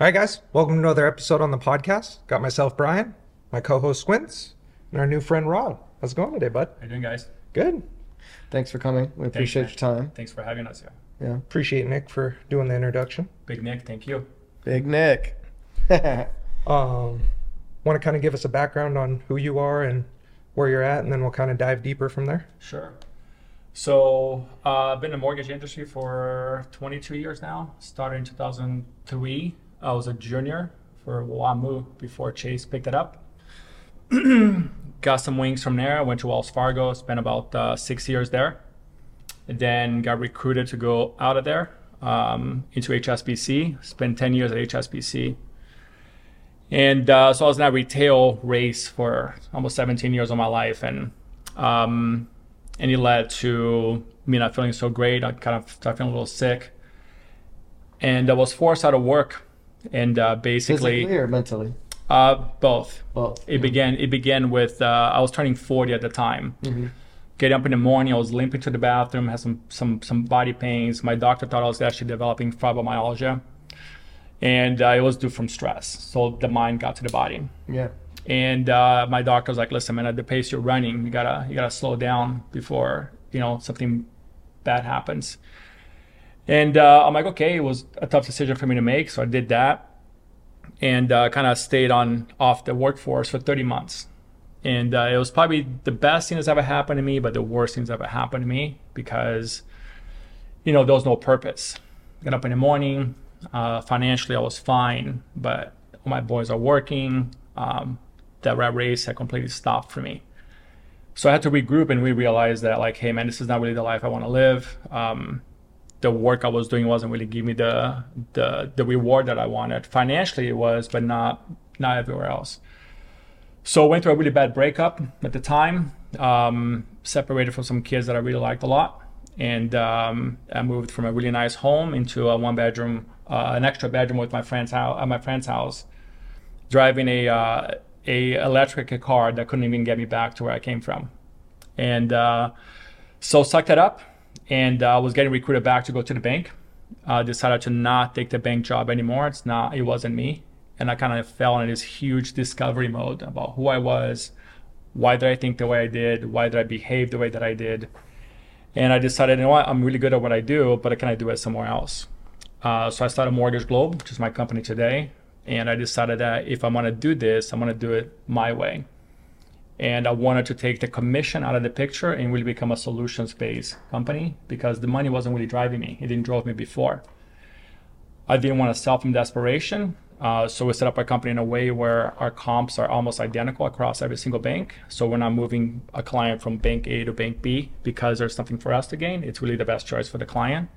All right, guys, welcome to another episode on the podcast. Got myself, Brian, my co host, Squints, and our new friend, Rod. How's it going today, bud? How you doing, guys? Good. Thanks for coming. We appreciate man. your time. Thanks for having us here. Yeah. Appreciate Nick for doing the introduction. Big Nick, thank you. Big Nick. Um, Want to kind of give us a background on who you are and where you're at, and then we'll kind of dive deeper from there. Sure. So uh, I've been in the mortgage industry for 22 years now. Started in 2003. I was a junior for WAMU before Chase picked it up. got some wings from there. I went to Wells Fargo. Spent about uh, six years there. Then got recruited to go out of there um, into HSBC. Spent 10 years at HSBC. And uh, so I was in that retail race for almost 17 years of my life, and um, and it led to me not feeling so great. I kind of started feeling a little sick, and I was forced out of work, and uh, basically Physically or mentally? uh, both. Both. It began. It began with uh, I was turning 40 at the time. Mm-hmm. Getting up in the morning, I was limping to the bathroom, had some some some body pains. My doctor thought I was actually developing fibromyalgia, and uh, it was due from stress. So the mind got to the body. Yeah. And uh, my doctor was like, "Listen, man, at the pace you're running, you gotta you gotta slow down before you know something bad happens." And uh, I'm like, "Okay, it was a tough decision for me to make, so I did that." and uh, kind of stayed on off the workforce for 30 months. And uh, it was probably the best thing that's ever happened to me, but the worst thing that's ever happened to me because, you know, there was no purpose. Got up in the morning. Uh, financially, I was fine, but my boys are working. Um, that rat race had completely stopped for me. So I had to regroup and we realized that, like, hey, man, this is not really the life I want to live. Um, the work I was doing wasn't really giving me the the the reward that I wanted. Financially, it was, but not not everywhere else. So I went through a really bad breakup at the time. Um, separated from some kids that I really liked a lot, and um, I moved from a really nice home into a one bedroom, uh, an extra bedroom with my friend's house. At my friend's house, driving a uh, a electric car that couldn't even get me back to where I came from, and uh, so sucked it up and I uh, was getting recruited back to go to the bank. I uh, decided to not take the bank job anymore. It's not, it wasn't me. And I kind of fell in this huge discovery mode about who I was, why did I think the way I did, why did I behave the way that I did. And I decided, you know what, I'm really good at what I do, but I can I do it somewhere else? Uh, so I started Mortgage Globe, which is my company today. And I decided that if I'm going to do this, I'm to do it my way and I wanted to take the commission out of the picture and really become a solutions-based company because the money wasn't really driving me. It didn't drive me before. I didn't want to sell from desperation, uh, so we set up our company in a way where our comps are almost identical across every single bank. So we're not moving a client from bank A to bank B because there's something for us to gain. It's really the best choice for the client.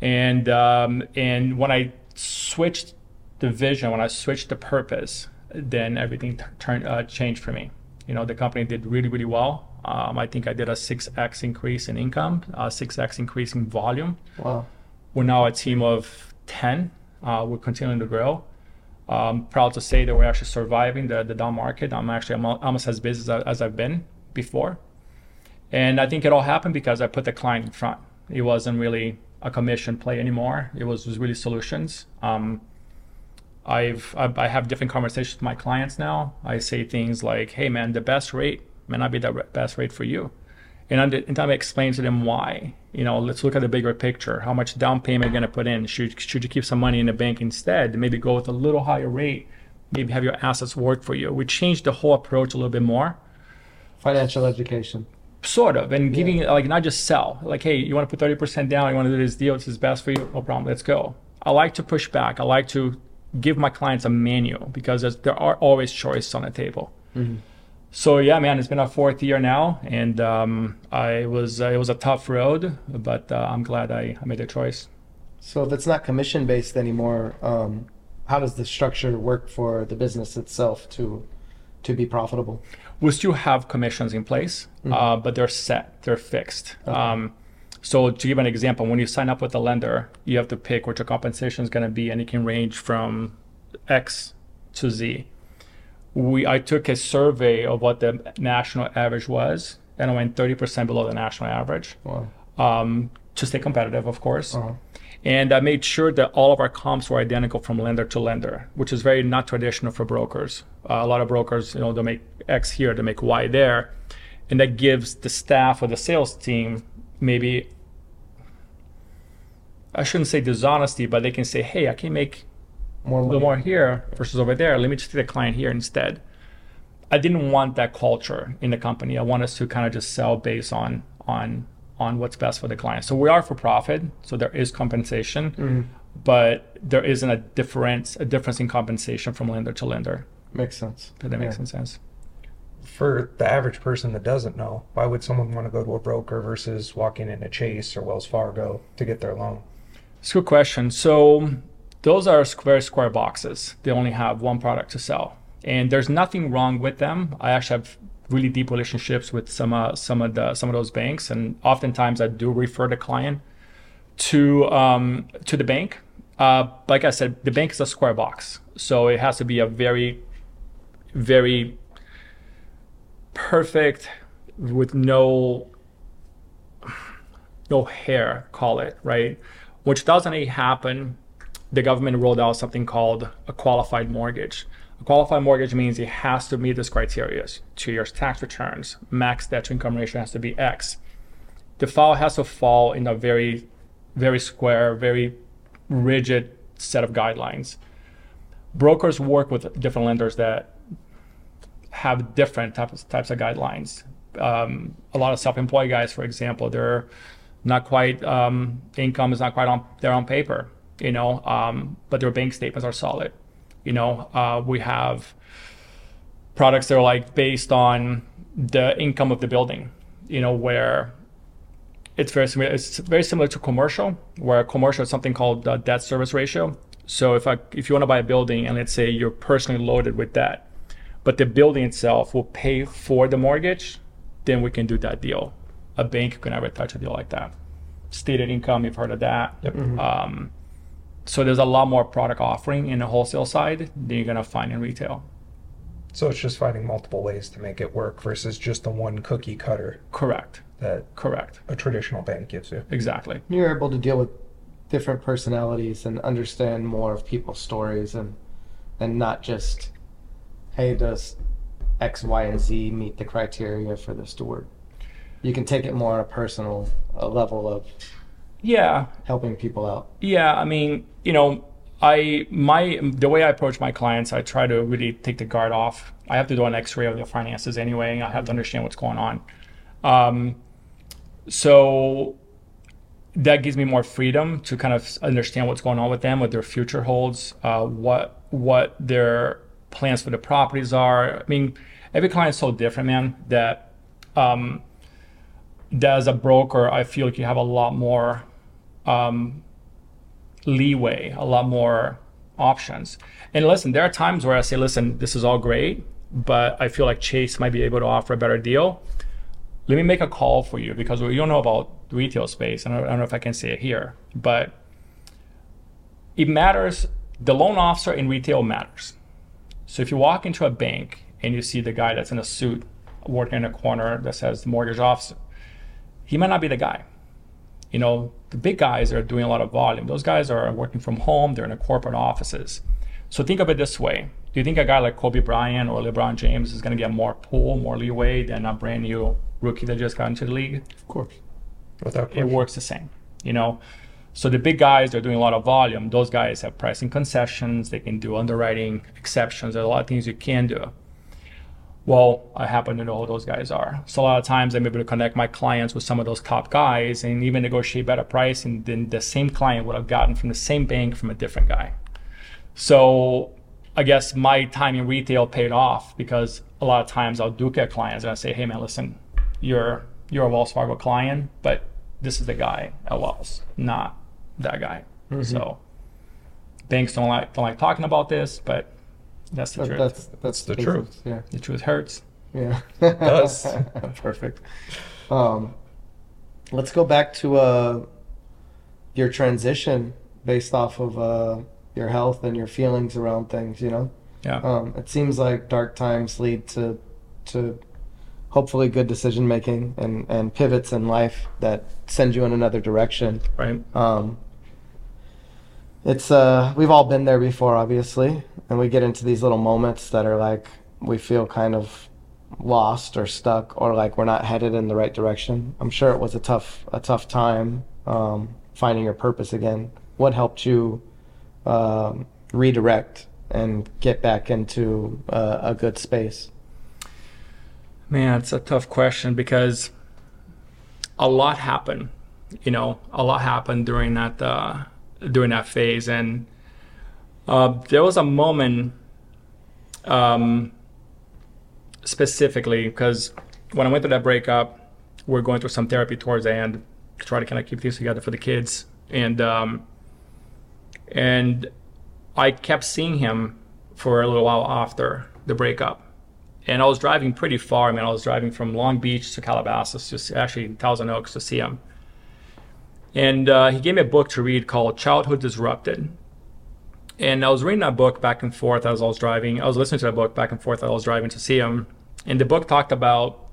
And um, and when I switched the vision, when I switched the purpose, then everything t- turned uh, changed for me you know the company did really really well. Um, i think i did a 6x increase in income a 6x increase in volume. Wow. we're now a team of 10 uh, we're continuing to grow. Um, proud to say that we're actually surviving the, the down market. I'm actually almost as busy as, as i've been before. And i think it all happened because i put the client in front. It wasn't really a commission play anymore. It was, was really solutions. Um, I've I have different conversations with my clients now. I say things like, "Hey, man, the best rate may not be the best rate for you," and I'm, and I explain to them why. You know, let's look at the bigger picture. How much down payment are you going to put in? Should should you keep some money in the bank instead? Maybe go with a little higher rate. Maybe have your assets work for you. We changed the whole approach a little bit more. Financial education. Sort of, and giving like not just sell. Like, hey, you want to put thirty percent down? You want to do this deal? This is best for you? No problem. Let's go. I like to push back. I like to give my clients a menu because there are always choices on the table. Mm-hmm. So yeah, man, it's been our fourth year now, and um, I was uh, it was a tough road, but uh, I'm glad I, I made a choice. So if it's not commission based anymore, um, how does the structure work for the business itself to to be profitable? We still have commissions in place, mm-hmm. uh, but they're set, they're fixed. Okay. Um, so to give an example, when you sign up with a lender, you have to pick what your compensation is going to be, and it can range from X to Z. We I took a survey of what the national average was, and I went 30% below the national average. Wow. Um, to stay competitive, of course. Uh-huh. And I made sure that all of our comps were identical from lender to lender, which is very not traditional for brokers. Uh, a lot of brokers, you know, they make X here, they make Y there. And that gives the staff or the sales team maybe, I shouldn't say dishonesty, but they can say, hey, I can make More a money. little more here versus over there. Let me just take the client here instead. I didn't want that culture in the company. I want us to kind of just sell based on on on what's best for the client. So we are for profit, so there is compensation, mm-hmm. but there isn't a difference a difference in compensation from lender to lender. Makes sense. If that makes Yeah. some sense. For the average person that doesn't know, why would someone want to go to a broker versus walking in a Chase or Wells Fargo to get their loan? It's a good question. So those are square square boxes. They only have one product to sell, and there's nothing wrong with them. I actually have really deep relationships with some uh, some of the some of those banks, and oftentimes I do refer the client to um, to the bank. Uh, like I said, the bank is a square box, so it has to be a very, very perfect with no no hair, call it, right? When 2008 happened, the government rolled out something called a qualified mortgage. A qualified mortgage means it has to meet this criteria. Two years tax returns, max debt to income ratio has to be X. The file has to fall in a very, very square, very rigid set of guidelines. Brokers work with different lenders that have different types types of guidelines. Um, a lot of self-employed guys, for example, they're not quite um, income is not quite on there on paper, you know, um, but their bank statements are solid. You know, uh, we have products that are like based on the income of the building, you know, where it's very similar. It's very similar to commercial, where commercial is something called debt service ratio. So if I if you want to buy a building and let's say you're personally loaded with debt, but the building itself will pay for the mortgage, then we can do that deal. A bank could never touch a deal like that. Stated income, you've heard of that. Yep. Um, so there's a lot more product offering in the wholesale side than you're gonna find in retail. So it's just finding multiple ways to make it work versus just the one cookie cutter Correct. that Correct. a traditional bank gives you. Exactly. You're able to deal with different personalities and understand more of people's stories and and not just, hey, does X, Y, and Z meet the criteria for this to work? You can take it more on a personal uh, level of Yeah. helping people out. Yeah, I mean, you know, I my the way I approach my clients, I try to really take the guard off. I have to do an X-ray of their finances anyway. I have to understand what's going on. Um, so that gives me more freedom to kind of understand what's going on with them, what their future holds, uh, what what their plans for the properties are. I mean, every client's so different, man. That um, that as a broker, I feel like you have a lot more um, leeway, a lot more options. And listen, there are times where I say, listen, this is all great, but I feel like Chase might be able to offer a better deal. Let me make a call for you because we don't know about the retail space. And I don't know if I can say it here, but it matters. The loan officer in retail matters. So if you walk into a bank and you see the guy that's in a suit working in a corner that says mortgage officer, he might not be the guy you know, the big guys are doing a lot of volume. Those guys are working from home, they're in the corporate offices. So think of it this way. Do you think a guy like Kobe Bryant or LeBron James is going to get more pull, more leeway than a brand new rookie that just got into the league? Of course. Without question. It works the same, you know? So the big guys, they're doing a lot of volume. Those guys have pricing concessions, they can do underwriting exceptions. There's a lot of things you can do. Well, I happen to know who those guys are. So a lot of times I'm able to connect my clients with some of those top guys and even negotiate better pricing than the same client would have gotten from the same bank from a different guy. So I guess my time in retail paid off because a lot of times I'll do get clients and I say, hey man, listen, you're you're a Wells Fargo client, but this is the guy at Wells, not that guy. So banks don't like don't like talking about this, but that's the That, truth. that's that's the business. truth. Yeah. the truth hurts. Yeah. does. Perfect. Um, let's go back to uh, your transition based off of uh, your health and your feelings around things. You know, Yeah. um, it seems like dark times lead to to hopefully good decision making and and pivots in life that send you in another direction. right. Um, it's uh we've all been there before obviously and we get into these little moments that are like we feel kind of lost or stuck or like we're not headed in the right direction i'm sure it was a tough a tough time um, finding your purpose again what helped you um, redirect and get back into uh, a good space Man, it's a tough question because a lot happened. You know, a lot happened during that uh, during that phase, and uh, there was a moment um, specifically because when I went through that breakup, we are going through some therapy towards the end to try to kind of keep things together for the kids, and um, and I kept seeing him for a little while after the breakup and I was driving pretty far. I mean, I was driving from Long Beach to Calabasas, just actually Thousand Oaks to see him. And uh, he gave me a book to read called Childhood Disrupted. And I was reading that book back and forth as I was driving. I was listening to that book back and forth as I was driving to see him. And the book talked about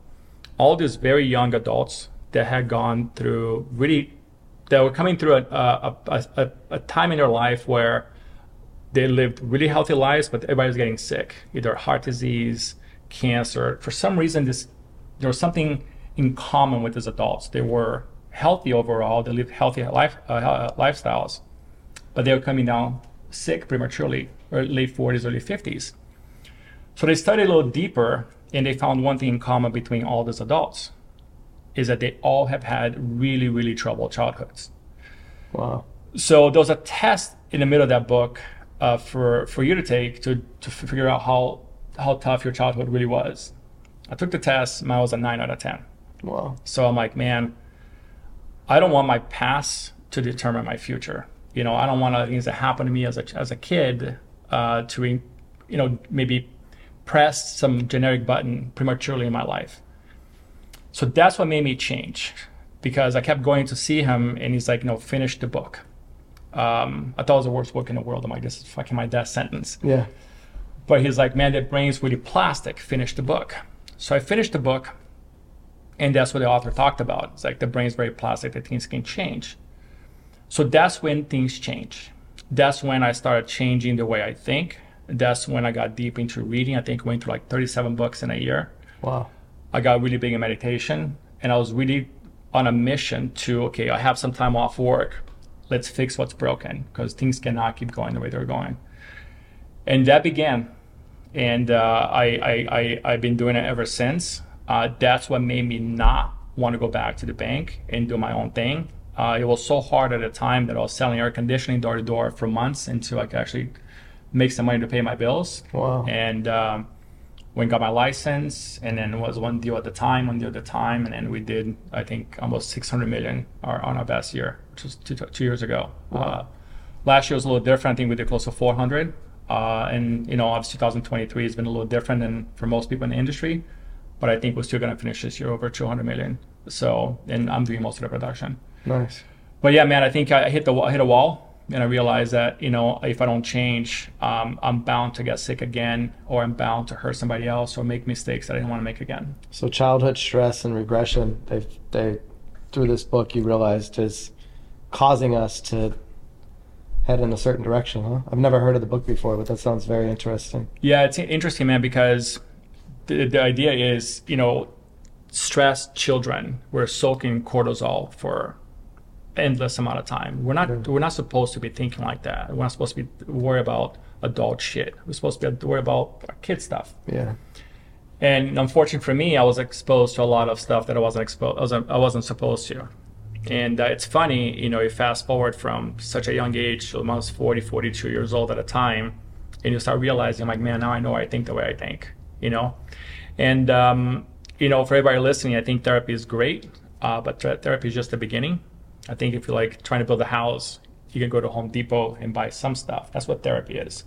all these very young adults that had gone through really, that were coming through a, a, a, a time in their life where they lived really healthy lives, but everybody was getting sick, either heart disease, cancer. For some reason, this there was something in common with these adults. They were healthy overall. They live healthy life uh, lifestyles, but they're coming down sick prematurely, or late 40s, early 50s. So they studied a little deeper, and they found one thing in common between all these adults is that they all have had really, really troubled childhoods. Wow. So there was a test in the middle of that book uh, for for you to take to to figure out how how tough your childhood really was. I took the test, mine was a nine out of 10. Wow. So I'm like, man, I don't want my past to determine my future. You know, I don't want things that happened to me as a, as a kid uh, to, you know, maybe press some generic button prematurely in my life. So that's what made me change because I kept going to see him and he's like, "No, finish the book. Um, I thought it was the worst book in the world. I'm like, this is fucking my death sentence. Yeah. But he's like, man, that brain's really plastic. Finish the book. So I finished the book, and that's what the author talked about. It's like the brain's very plastic, that things can change. So that's when things change. That's when I started changing the way I think. That's when I got deep into reading. I think I went through like 37 books in a year. Wow. I got really big in meditation, and I was really on a mission to okay, I have some time off work. Let's fix what's broken because things cannot keep going the way they're going. And that began and uh, I, I, I, have been doing it ever since. Uh, that's what made me not want to go back to the bank and do my own thing. Uh, it was so hard at the time that I was selling air conditioning door to door for months until I could actually make some money to pay my bills. Wow. And um, when got my license, and then it was one deal at the time, one deal at the time, and then we did, I think, almost 600 million on our best year, which was two, two years ago. Wow. Uh, last year was a little different. I think we did close to 400. Uh, and you know, obviously 2023 has been a little different than for most people in the industry, but I think we're still going to finish this year over 200 million. So, and I'm doing most of the production. Nice. But yeah, man, I think I hit the I hit a wall, and I realized that you know if I don't change, um, I'm bound to get sick again, or I'm bound to hurt somebody else, or make mistakes that I didn't want to make again. So childhood stress and regression, they they through this book you realized is causing us to head in a certain direction, huh? I've never heard of the book before, but that sounds very interesting. Yeah, it's interesting, man, because the, the idea is, you know, stressed children were soaking cortisol for endless amount of time. We're not yeah. we're not supposed to be thinking like that. We're not supposed to be worry about adult shit. We're supposed to be worry about kid stuff. Yeah. And unfortunately for me, I was exposed to a lot of stuff that I wasn't exposed. I wasn't, I wasn't supposed to. And uh, it's funny, you know, you fast forward from such a young age, so I was 40, 42 years old at a time, and you start realizing, like, man, now I know I think the way I think, you know? And, um, you know, for everybody listening, I think therapy is great, uh, but th- therapy is just the beginning. I think if you're like trying to build a house, you can go to Home Depot and buy some stuff. That's what therapy is.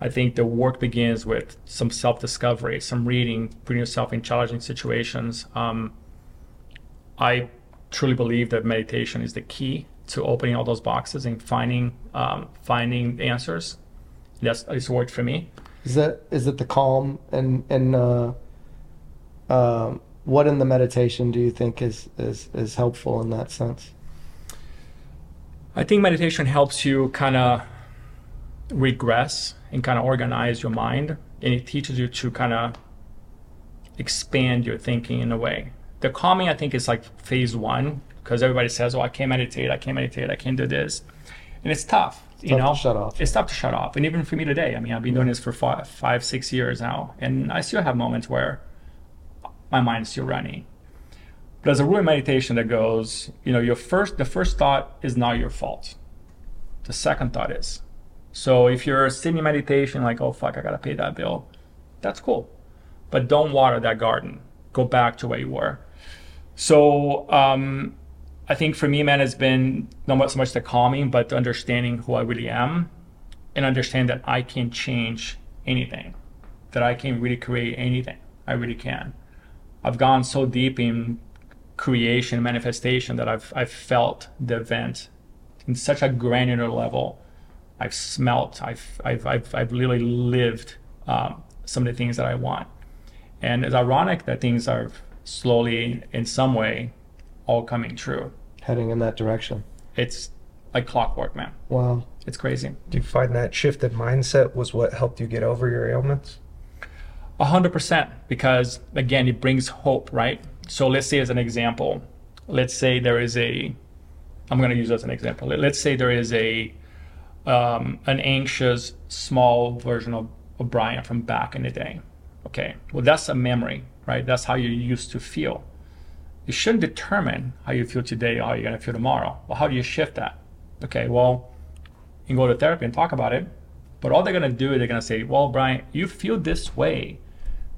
I think the work begins with some self discovery, some reading, putting yourself in challenging situations. Um, I truly believe that meditation is the key to opening all those boxes and finding um, finding answers. That's it's worked for me. Is that is it the calm and and uh, um, what in the meditation do you think is is is helpful in that sense? I think meditation helps you kind of regress and kind of organize your mind, and it teaches you to kind of expand your thinking in a way. The calming, I think, is like phase one because everybody says, "Oh, I can't meditate, I can't meditate, I can't do this," and it's tough. you tough to know, shut off. It's tough to shut off, and even for me today, I mean, I've been doing this for five, five, six years now, and I still have moments where my mind is still running. But there's a rule in meditation that goes, you know, your first, the first thought is not your fault. The second thought is. So if you're sitting in meditation, like, oh fuck, I gotta pay that bill, that's cool, but don't water that garden. Go back to where you were. So um, I think for me, man, it's been not so much the calming, but understanding who I really am, and understand that I can change anything, that I can really create anything. I really can. I've gone so deep in creation, manifestation that I've I've felt the event in such a granular level. I've smelt. I've I've I've, I've literally lived um, some of the things that I want. And it's ironic that things are slowly, in some way, all coming true. Heading in that direction. It's like clockwork, man. Wow. It's crazy. Do you find that shifted mindset was what helped you get over your ailments? A hundred percent, because again, it brings hope, right? So let's say, as an example, let's say there is a, I'm going to use as an example. Let- Let's say there is a, um, an anxious, small version of, of Brian from back in the day. Okay, well, that's a memory, right? That's how you used to feel. It shouldn't determine how you feel today or how you're going to feel tomorrow. Well, how do you shift that? Okay, well, you can go to therapy and talk about it. But all they're going to do is they're going to say, well, Brian, you feel this way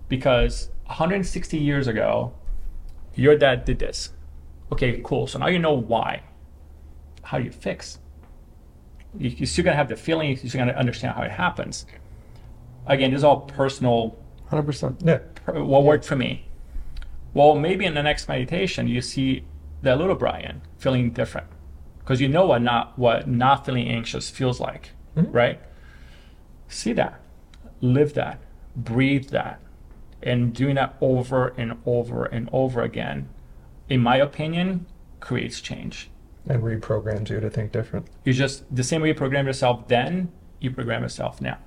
because 160 years ago, your dad did this. Okay, cool. So now you know why. How do you fix? You, you're still going to have the feeling, you're still going to understand how it happens. Again, this is all personal 100%. Yeah. what worked for me. Well, maybe in the next meditation, you see that little Brian feeling different because you know what not what not feeling anxious feels like, mm-hmm. right? See that, live that, breathe that, and doing that over and over and over again, in my opinion, creates change. And reprograms you to think different. You just the same way you program yourself then, you program yourself now.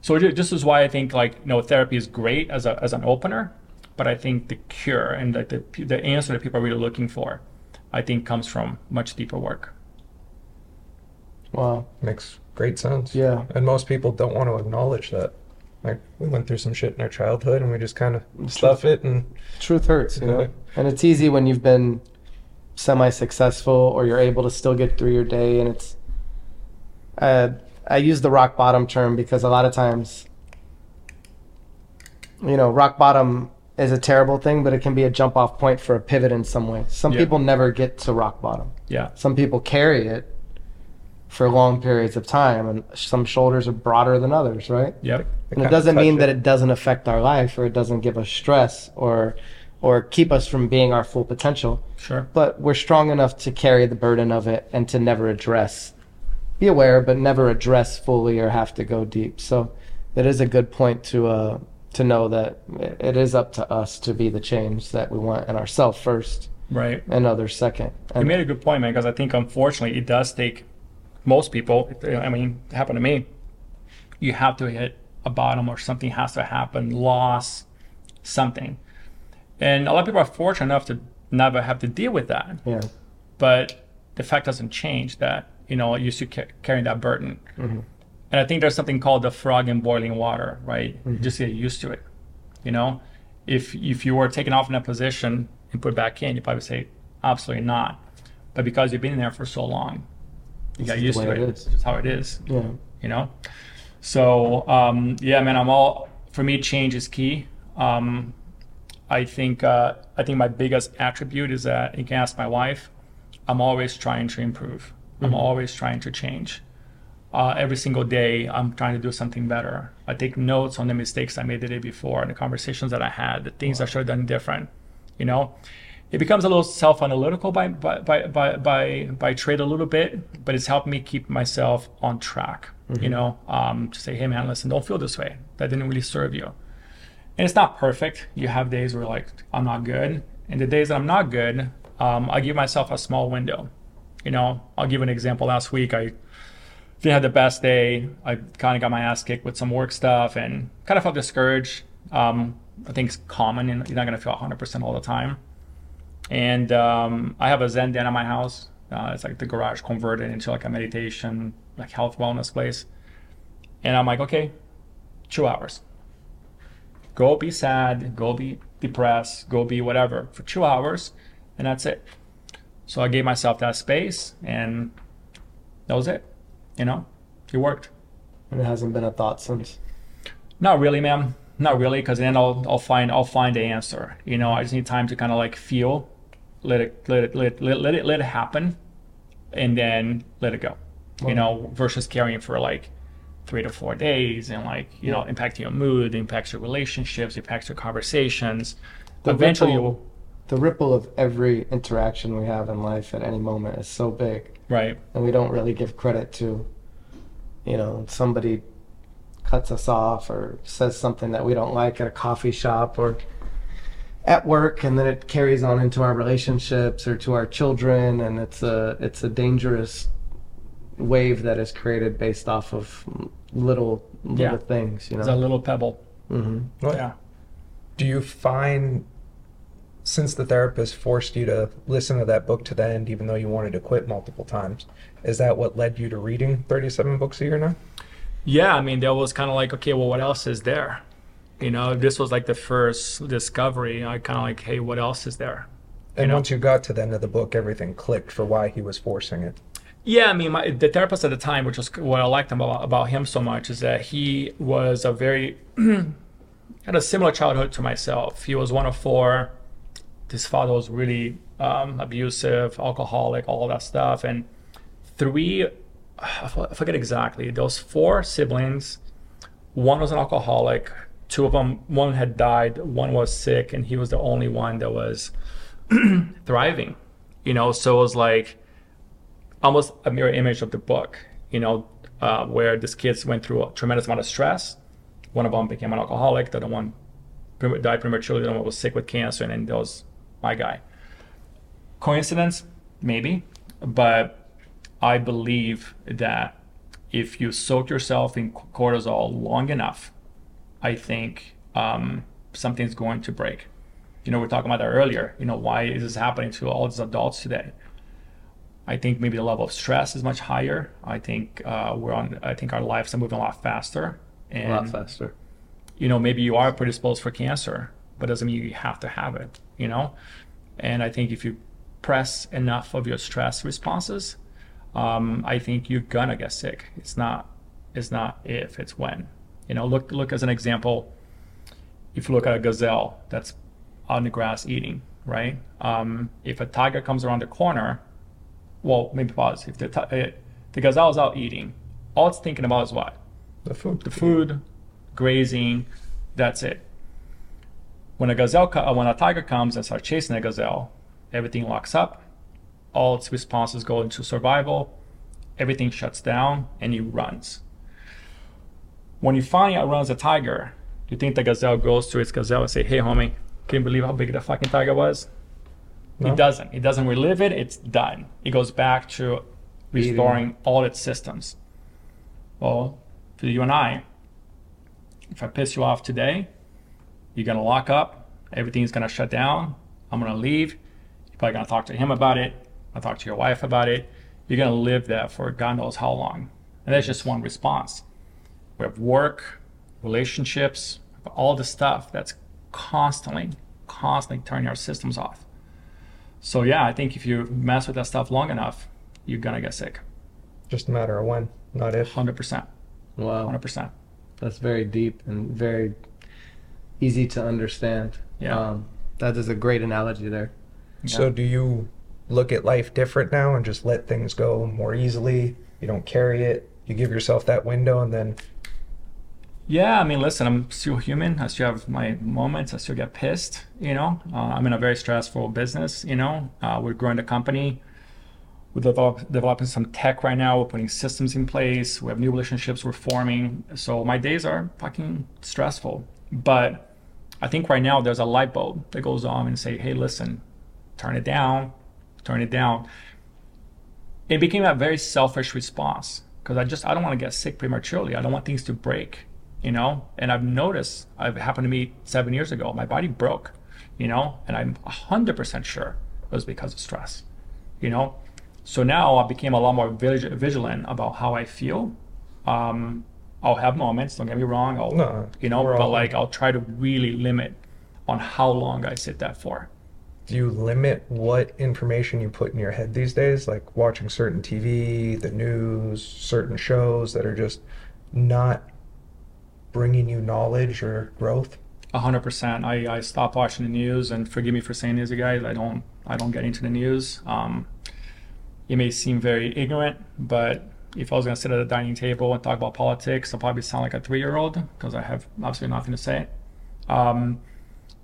So this is why I think like you know therapy is great as a as an opener, but I think the cure and the the, the answer that people are really looking for, I think comes from much deeper work. Wow. Makes great sense. Yeah. And most people don't want to acknowledge that. Like we went through some shit in our childhood and we just kind of stuff it and Truth hurts, you know? Yeah. And it's easy when you've been semi successful or you're able to still get through your day. And it's, uh, I use the rock bottom term because a lot of times, you know, rock bottom is a terrible thing, but it can be a jump off point for a pivot in some way. Some Yeah. people never get to rock bottom. Yeah, Some people carry it for long periods of time, and some shoulders are broader than others, right? yep, And it doesn't mean that it doesn't affect our life or it doesn't give us stress or or keep us from being our full potential. sure, But we're strong enough to carry the burden of it and to never address. Be aware, but never address fully or have to go deep. So it is a good point to uh to know that it is up to us to be the change that we want in ourselves first right. and others second. You made a good point, man, because I think unfortunately it does take most people. I mean, it happened to me. You have to hit a bottom, or something has to happen, loss, something. And a lot of people are fortunate enough to never have to deal with that. yeah. But the fact doesn't change that you know you're still ca- carrying that burden. Mhm. And I think there's something called the frog in boiling water, right? You just get used to it. You know, if if you were taken off in that position and put back in, you probably say absolutely not. But because you've been there for so long, you got used to it. it It's just how it is. Yeah. You know. So um, yeah, man, I'm all for me. Change is key. Um, I think uh, I think my biggest attribute is that you can ask my wife. I'm always trying to improve. I'm always trying to change. Uh, every single day, I'm trying to do something better. I take notes on the mistakes I made the day before and the conversations that I had, the things I should have done different. You know, it becomes a little self-analytical by by by by by, by trade a little bit, but it's helped me keep myself on track. You know, um, to say, hey man, listen, don't feel this way. That didn't really serve you. And it's not perfect. You have days where like I'm not good, and the days that I'm not good, um, I give myself a small window. You know, I'll give an example. Last week, I didn't have the best day. I kind of got my ass kicked with some work stuff and kind of felt discouraged. Um, I think it's common, and you're not going to feel 100% all the time. And um, I have a Zen den at my house. Uh, it's like the garage converted into like a meditation, like health wellness place. And I'm like, okay, two hours. Go be sad, go be depressed, go be whatever for two hours, and that's it. So I gave myself that space, and that was it. You know, it worked. And it hasn't been a thought since. Not really, ma'am. Not really, because then I'll I'll find I'll find the answer. You know, I just need time to kind of like feel, let it let it let, let, let it let it happen, and then let it go. You know, versus carrying for like three to four days and like you know impacting your mood, impacts your relationships, impacts your conversations. The Eventually, ripple- The ripple of every interaction we have in life at any moment is so big, right. and we don't really give credit to, you know, somebody cuts us off or says something that we don't like at a coffee shop or at work and then it carries on into our relationships or to our children and it's a it's a dangerous wave that is created based off of little little Yeah. things you It's a little pebble. mm-hmm. What- Yeah. Do you find, since the therapist forced you to listen to that book to the end, even though you wanted to quit multiple times, is that what led you to reading 37 books a year now? Yeah, I mean, that was kind of like, okay, well, what else is there? You know, this was like the first discovery. I kind of like, hey, what else is there? And know- once you got to the end of the book, everything clicked for why he was forcing it. Yeah, I mean, my, the therapist at the time, which was what I liked about, about him so much, is that he was a very had a similar childhood to myself. He was one of four. His father was really um, abusive, alcoholic, all that stuff, and three. I forget exactly. Those four siblings. One was an alcoholic. Two of them. One had died. One was sick, and he was the only one that was thriving. You know, so it was like almost a mirror image of the book, you know, uh, where these kids went through a tremendous amount of stress. One of them became an alcoholic, the other one died prematurely, the other one was sick with cancer, and then there was my guy. Coincidence? Maybe. But I believe that if you soak yourself in cortisol long enough, I think um, something's going to break. You know, we are talking about that earlier. You know, why is this happening to all these adults today? I think maybe the level of stress is much higher. I think uh, we're on. I think our lives are moving a lot faster, And, a lot faster you know maybe you are predisposed for cancer, but doesn't mean you have to have it. You know, and I think if you press enough of your stress responses, um, I think you're gonna get sick. It's not. It's not if. It's when. You know, look look as an example. If you look at a gazelle that's on the grass eating, right? Um, if a tiger comes around the corner, well, maybe pause. If the ti- uh, the gazelle is out eating, all it's thinking about is what? The food. The food, grazing. That's it. When a gazelle, uh, when a tiger comes and starts chasing a gazelle, everything locks up. All its responses go into survival. Everything shuts down, and he runs. When he finally outruns a tiger, do you think the gazelle goes to its gazelle and say, "Hey, homie, can you believe how big the fucking tiger was?" He No. doesn't. It doesn't relive it. It's done. It goes back to restoring all its systems. Well, for you and I, if I piss you off today, you're gonna lock up. Everything's gonna shut down. I'm gonna leave. You're probably gonna talk to him about it. I'll talk to your wife about it. You're gonna live that for God knows how long. And that's just one response. We have work, relationships, all the stuff that's constantly, constantly turning our systems off. So yeah, I think if you mess with that stuff long enough, you're gonna get sick. Just a matter of when, not if. Hundred percent. wow Hundred percent. That's very deep and very easy to understand. Yeah. Um, that is a great analogy there. So do you look at life different now and just let things go more easily? You don't carry it. You give yourself that window and then Yeah, I mean, listen, I'm still human. I still have my moments. I still get pissed. You know, uh, I'm in a very stressful business. You know, uh, we're growing the company. We're develop, developing some tech right now. We're putting systems in place. We have new relationships we're forming. So my days are fucking stressful. But I think right now there's a light bulb that goes on and say, hey, listen, turn it down, turn it down. it became a very selfish response because I just I don't want to get sick prematurely. I don't want things to break, you know. And I've noticed it happened to me seven years ago. My body broke, you know, and I'm hundred percent sure it was because of stress, you know. So now I became a lot more vig- vigilant about how I feel. Um, I'll have moments. Don't get me wrong. I'll, No, you know, but all- like I'll try to really limit on how long I sit that for. Do you limit what information you put in your head these days? Like watching certain TV, the news, certain shows that are just not bringing you knowledge or growth? Hundred percent. I I stopped watching the news, and forgive me for saying this, you guys. I don't I don't get into the news. Um, it may seem very ignorant, but if I was gonna sit at a dining table and talk about politics, I'll probably sound like a three-year-old because I have absolutely nothing to say. Um,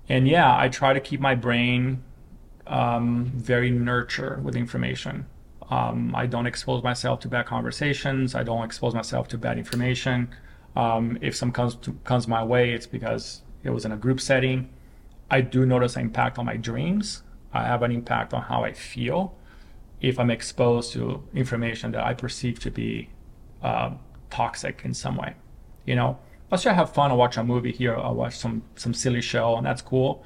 and yeah, I try to keep my brain um, very nurture with information. Um, I don't expose myself to bad conversations. I don't expose myself to bad information. Um, if some comes to, comes my way, it's because it was in a group setting. I do notice an impact on my dreams. I have an impact on how I feel if I'm exposed to information that I perceive to be uh, toxic in some way. You know, let's try to have fun. I'll watch a movie here. I'll watch some some silly show, and that's cool.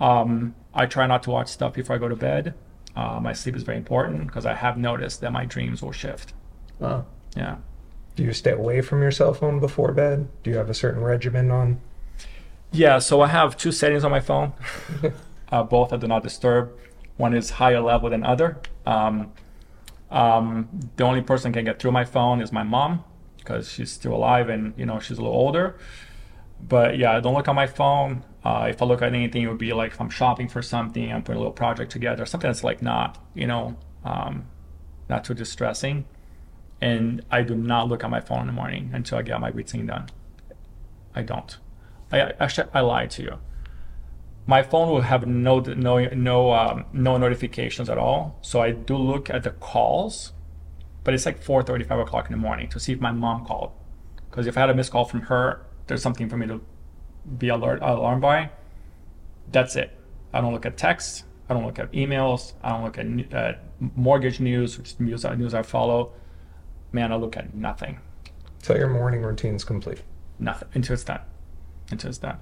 Um, I try not to watch stuff before I go to bed. Uh, my sleep is very important because I have noticed that my dreams will shift. Wow. Yeah. Do you stay away from your cell phone before bed? Do you have a certain regimen on? Yeah, so I have two settings on my phone. uh, both are do not disturb. One is higher level than other. Um, um, the only person can get through my phone is my mom because she's still alive and you know she's a little older. But yeah, I don't look at my phone. Uh, if I look at anything, it would be like if I'm shopping for something, I'm putting a little project together, something that's like not, you know, um, not too distressing. And I do not look at my phone in the morning until I get my routine done. I don't. I actually I lied to you. My phone will have no no no um, no notifications at all. So I do look at the calls, but it's like 4:30, 5 o'clock in the morning to see if my mom called. Because if I had a missed call from her, there's something for me to be alert alarmed by. That's it. I don't look at texts. I don't look at emails. I don't look at uh, mortgage news, which is news, news I follow. Man, I look at nothing. So your morning routine's complete. Nothing until it's done. Until it's done.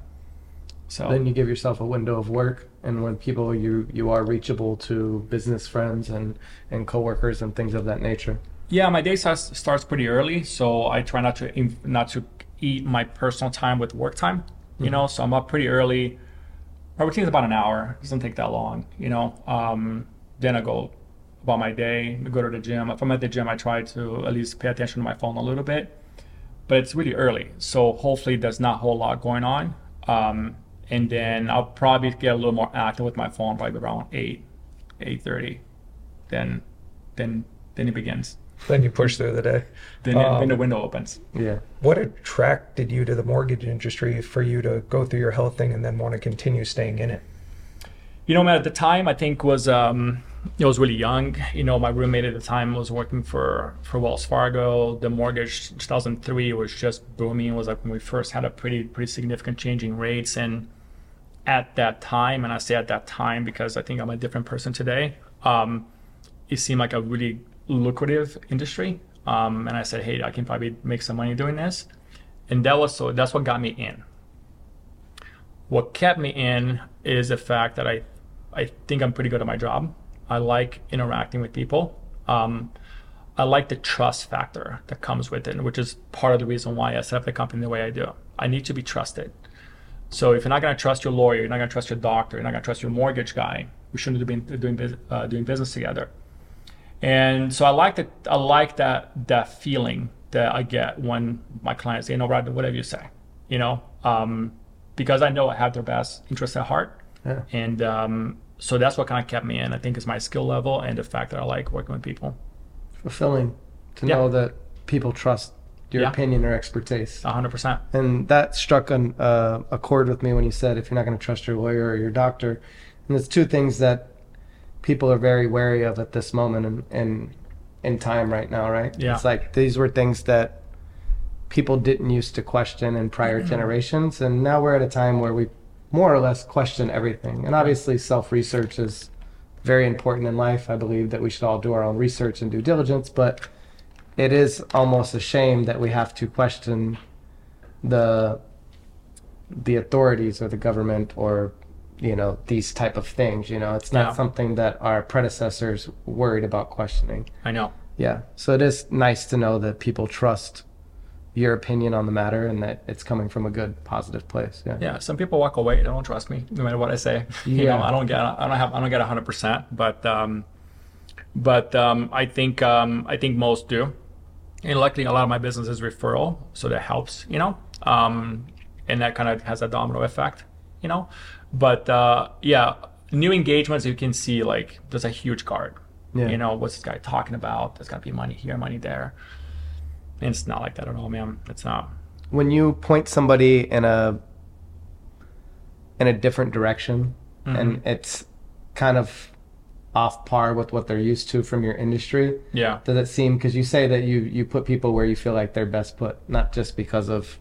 So Then you give yourself a window of work, and when people you you are reachable to business friends and and coworkers and things of that nature. Yeah, my day starts, starts pretty early, so I try not to inf- not to eat my personal time with work time. You know, so I'm up pretty early. My routine is about an hour. It doesn't take that long. You know, um, then I go about my day. Go to the gym. If I'm at the gym, I try to at least pay attention to my phone a little bit. But it's really early, so hopefully there's not a whole lot going on. Um, and then I'll probably get a little more active with my phone, probably around eight, eight thirty. Then, then, then it begins. Then you push through the day. Then, it- then the Um, window opens. Yeah. What attracted you to the mortgage industry for you to go through your health thing and then want to continue staying in it? You know, man, at the time, I think was um, I was really young. You know, my roommate at the time was working for for Wells Fargo. The mortgage 2003 was just booming. It was like when we first had a pretty pretty significant change in rates. And at that time, and I say at that time because I think I'm a different person today. Um, it seemed like a really lucrative industry. Um, and I said, hey, I can probably make some money doing this. And that was so that's what got me in. What kept me in is the fact that I, I think I'm pretty good at my job. I like interacting with people. Um, I like the trust factor that comes with it, which is part of the reason why I set up the company the way I do. I need to be trusted. So if you're not going to trust your lawyer, you're not going to trust your doctor, you're not going to trust your mortgage guy, we shouldn't be doing uh, doing business together. And so I like that. I like that that feeling that I get when my clients say, "No, Rod, whatever you say," you know, um, because I know I have their best interests at heart. Yeah. And um, so that's what kind of kept me in. I think is my skill level and the fact that I like working with people. Fulfilling to Yeah. know that people trust your Yeah. opinion or expertise. hundred percent. And that struck an, uh, a chord with me when you said if you're not going to trust your lawyer or your doctor. And there's two things that people are very wary of at this moment in, in, in time right now, right? Yeah. It's like these were things that people didn't used to question in prior generations. And now we're at a time where we more or less question everything. And obviously, self research is very important in life. I believe that we should all do our own research and due diligence, but it is almost a shame that we have to question the the authorities or the government or you know these type of things you know it's not Yeah. something that our predecessors worried about questioning I know. yeah so it is nice to know that people trust your opinion on the matter and that it's coming from a good positive place yeah Yeah, some people walk away. They don't trust me, no matter what I say. You Yeah. know, I don't get, I don't have, I don't get hundred percent, but, um, but um, I think, um, I think most do. And luckily, a lot of my business is referral, so that helps. You know, um, and that kind of has a domino effect. You know, but uh, yeah, new engagements you can see like there's a huge card Yeah. You know, what's this guy talking about? There's gotta be money here, money there. And it's not like that at all, man. It's not. when you point somebody in a in a different direction mm-hmm. and it's kind of off par with what they're used to from your industry Yeah. does it seem because you say that you you put people where you feel like they're best put not just because of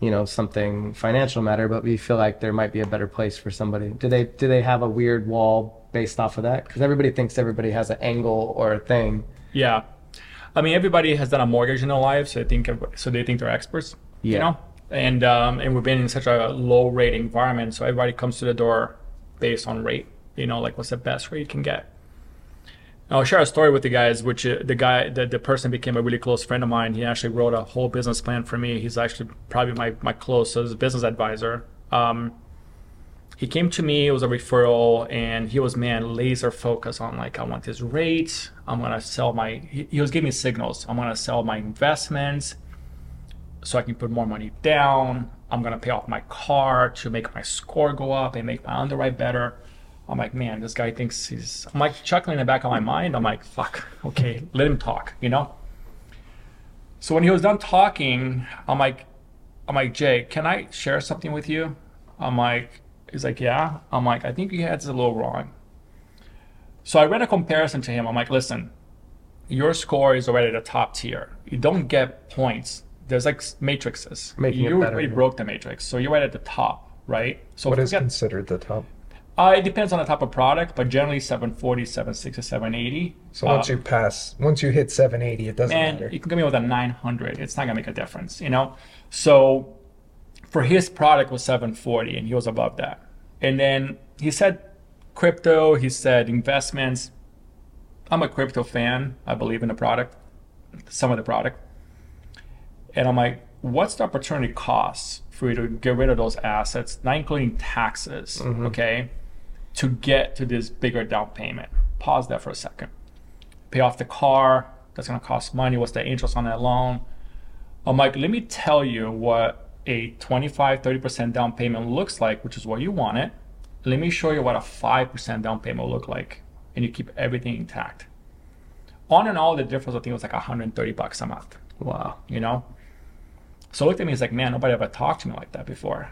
you know something financial matter but we feel like there might be a better place for somebody do they do they have a weird wall based off of that because everybody thinks everybody has an angle or a thing Yeah, I mean everybody has done a mortgage in their life, so they think so they think they're experts. You know, and um, and we've been in such a low rate environment, so everybody comes to the door based on rate. You know, like what's the best rate you can get. I'll share a story with the guys, which uh, the guy, the, the person became a really close friend of mine. He actually wrote a whole business plan for me. He's actually probably my, my closest business advisor. Um, he came to me, it was a referral, and he was, man, laser focused on like, I want this rate. I'm to sell my, he, was giving me signals. I'm to sell my investments so I can put more money down. I'm to pay off my car to make my score go up and make my underwrite better. I'm like, man, this guy thinks he's. I'm like chuckling in the back of my mind. I'm like, fuck, okay, let him talk, you know. So when he was done talking, I'm like, I'm like, Jay, can I share something with you? I'm like, he's like, yeah. I'm like, I think your head's a little wrong. So I ran a comparison to him. I'm like, listen, your score is already the top tier. You don't get points. There's like matrices. Making you better, already yeah. broke the matrix, so you're right at the top, right? So What is forget- considered the top? uh, it depends on the type of product, but generally 740, 760, 780. So once Uh, you pass, once you hit 780, it doesn't and matter. you can come in with a 900. It's not gonna make a difference, you know. So for his product was 740, and he was above that. And then he said crypto. He said investments. I'm a crypto fan. I believe in the product, some of the product. And I'm like, what's the opportunity cost for you to get rid of those assets, not including taxes, mm-hmm. okay, to get to this bigger down payment? Pause that for a second. Pay off the car. That's going to cost money. What's the interest on that loan? I'm like, let me tell you what a 25, 30% down payment looks like, which is what you want it. Let me show you what a 5% down payment will look like. And you keep everything intact. On and all, the difference I think was like 130 bucks a month wow you know? So looked at me, he's like, man, nobody ever talked to me like that before.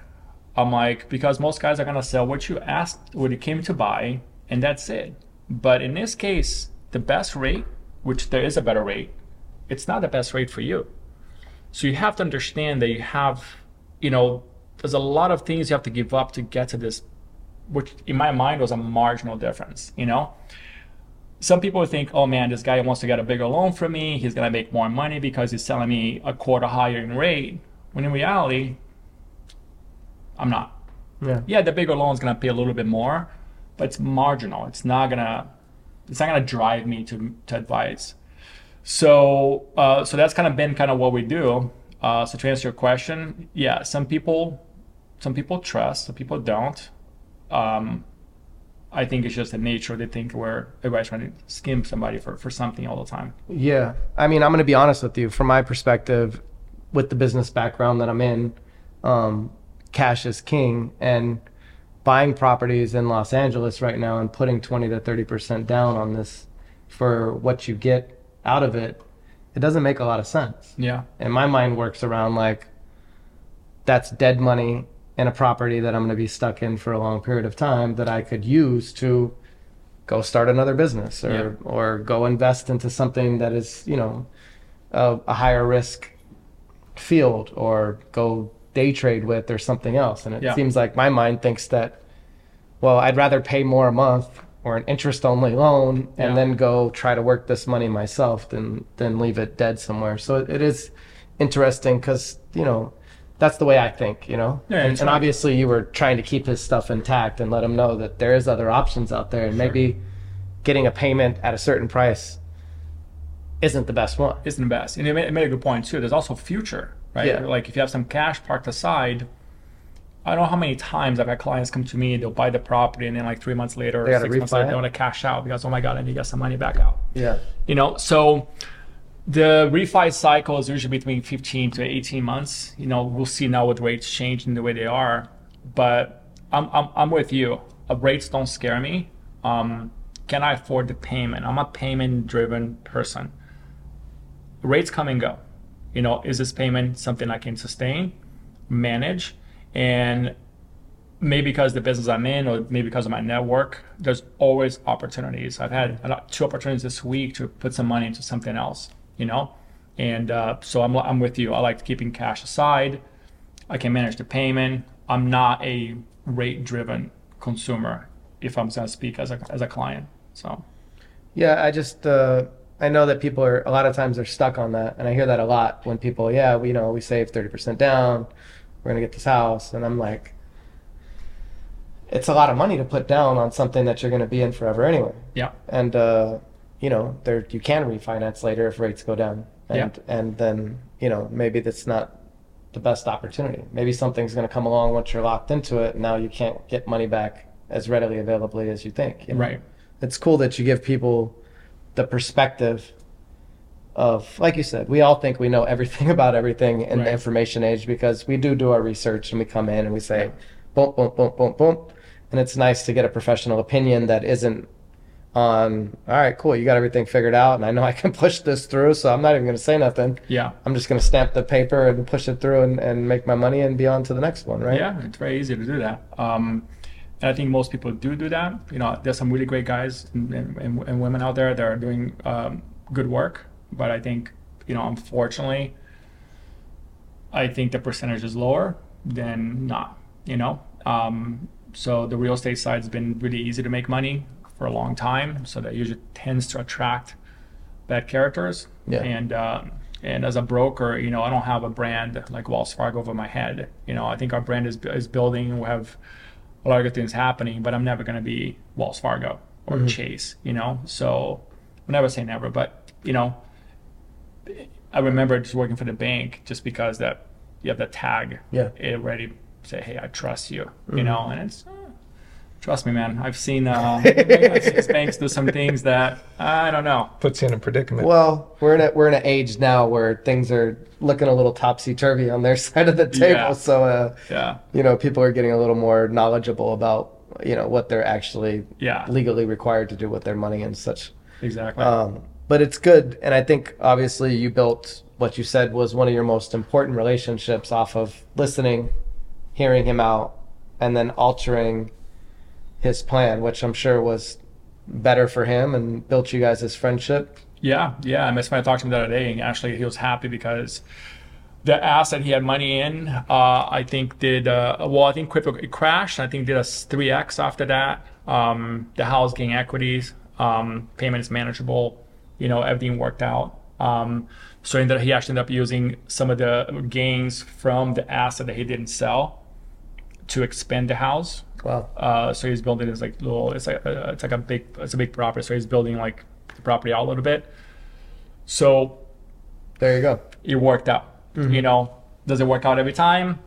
I'm like, because most guys are gonna sell what you asked, what you came to buy, and that's it. But in this case, the best rate, which there is a better rate, it's not the best rate for you. So you have to understand that you have, you know, there's a lot of things you have to give up to get to this, which in my mind was a marginal difference, you know? some people think, oh man, this guy wants to get a bigger loan from me. He's going to make more money because he's selling me a quarter higher in rate. When in reality, I'm not. yeah Yeah, the bigger loan is going to pay a little bit more, but it's marginal. It's not going to, it's not going to drive me to, to advise. So, uh, so that's kind of been kind of what we do. Uh, so to answer your question, yeah, some people, some people trust, some people don't. Um, I think it's just the nature of the thing where everybody's trying to skim somebody for, for something all the time. Yeah. I mean, I'm going to be honest with you. From my perspective, with the business background that I'm in, um, cash is king. And buying properties in Los Angeles right now and putting 20 to 30% down on this for what you get out of it, it doesn't make a lot of sense. Yeah. And my mind works around like, that's dead money in a property that I'm going to be stuck in for a long period of time that I could use to go start another business or Yeah. or go invest into something that is you know a, a higher risk field or go day trade with or something else and it Yeah. seems like my mind thinks that well I'd rather pay more a month or an interest only loan and Yeah. then go try to work this money myself than than leave it dead somewhere. So it, it is interesting because you know that's the way I think. You know, Yeah, and, and obviously you were trying to keep his stuff intact and let him know that there is other options out there, and maybe getting a payment at a certain price isn't the best one. isn't the best. And it made, it made a good point too. There's also future, right? Yeah. Like if you have some cash parked aside, I don't know how many times I've had clients come to me, they'll buy the property, and then like three months later, six months later, they want to cash out because oh my god, I need to get some money back out. Yeah. You know, so the refi cycle is usually between 15 to 18 months. You know, we'll see now with rates changing the way they are, but I'm I'm, I'm with you. Uh, rates don't scare me. Um, can I afford the payment? I'm a payment-driven person. Rates come and go. You know, is this payment something I can sustain, manage, and maybe because the business I'm in, or maybe because of my network, there's always opportunities. I've had two opportunities this week to put some money into something else, you know, and uh, so I'm I'm with you. I like keeping cash aside. I can manage the payment. I'm not a rate-driven consumer, if I'm going to speak as a as a client. So Yeah, I just uh, I know that people are a lot of times they're stuck on that, and I hear that a lot when people, yeah, we you know we save thirty percent down, we're gonna get this house, and I'm like, it's a lot of money to put down on something that you're gonna be in forever anyway, yeah, and uh, you know there you can refinance later if rates go down, and Yeah. and then you know maybe that's not the best opportunity. Maybe something's gonna come along once you're locked into it, and now you can't get money back as readily availably as you think. you know? right. it's cool that you give people the perspective of like you said we all think we know everything about everything in Right. the information age because we do do our research and we come in and we say boom boom boom boom boom and it's nice to get a professional opinion that isn't on all right cool you got everything figured out and i know i can push this through so i'm not even going to say nothing Yeah. i'm just going to stamp the paper and push it through and, and make my money and be on to the next one right Yeah, it's very easy to do that. Um, and I think most people do do that. You know, there's some really great guys and, and, and women out there that are doing um, good work. But I think, you know, unfortunately, I think the percentage is lower than not, you know. Um, so the real estate side's been really easy to make money for a long time. So that usually tends to attract bad characters. Yeah. And um, and as a broker, you know, I don't have a brand like Wells Fargo over my head. You know, I think our brand is is building. We have a lot of good things happening, but I'm never going to be Wells Fargo or Mhm. Chase. You know, so I'll never say never, but you know, I remember just working for the bank just because that you have that tag. Yeah. It already say, hey, I trust you. You Mhm. know, and it's. uh, Trust me, man. I've seen uh, I've seen banks do some things that I don't know. Puts you in a predicament. Well, we're in a we're in an age now where things are looking a little topsy turvy on their side of the table. Yeah. So, uh, Yeah, you know, people are getting a little more knowledgeable about you know what they're actually yeah, legally required to do with their money and such. exactly. Um, but it's good, and I think obviously you built what you said was one of your most important relationships off of listening, hearing him out, and then altering his plan, which I'm sure was better for him and built you guys' friendship. Yeah, yeah. I miss when I talked to him the other day, and actually he was happy because the asset he had money in, uh, I think did uh, well. I think crypto it crashed. I think did a three x after that. Um, the house gained equities. Um, payment is manageable. You know, everything worked out. Um, so ended, he actually ended up using some of the gains from the asset that he didn't sell to expand the house. Wow. Uh, so he's building this like little. It's like uh, it's like a big. It's a big property. So he's building like the property out a little bit. So There you go. it worked out. Mhm. You know, does it work out every time?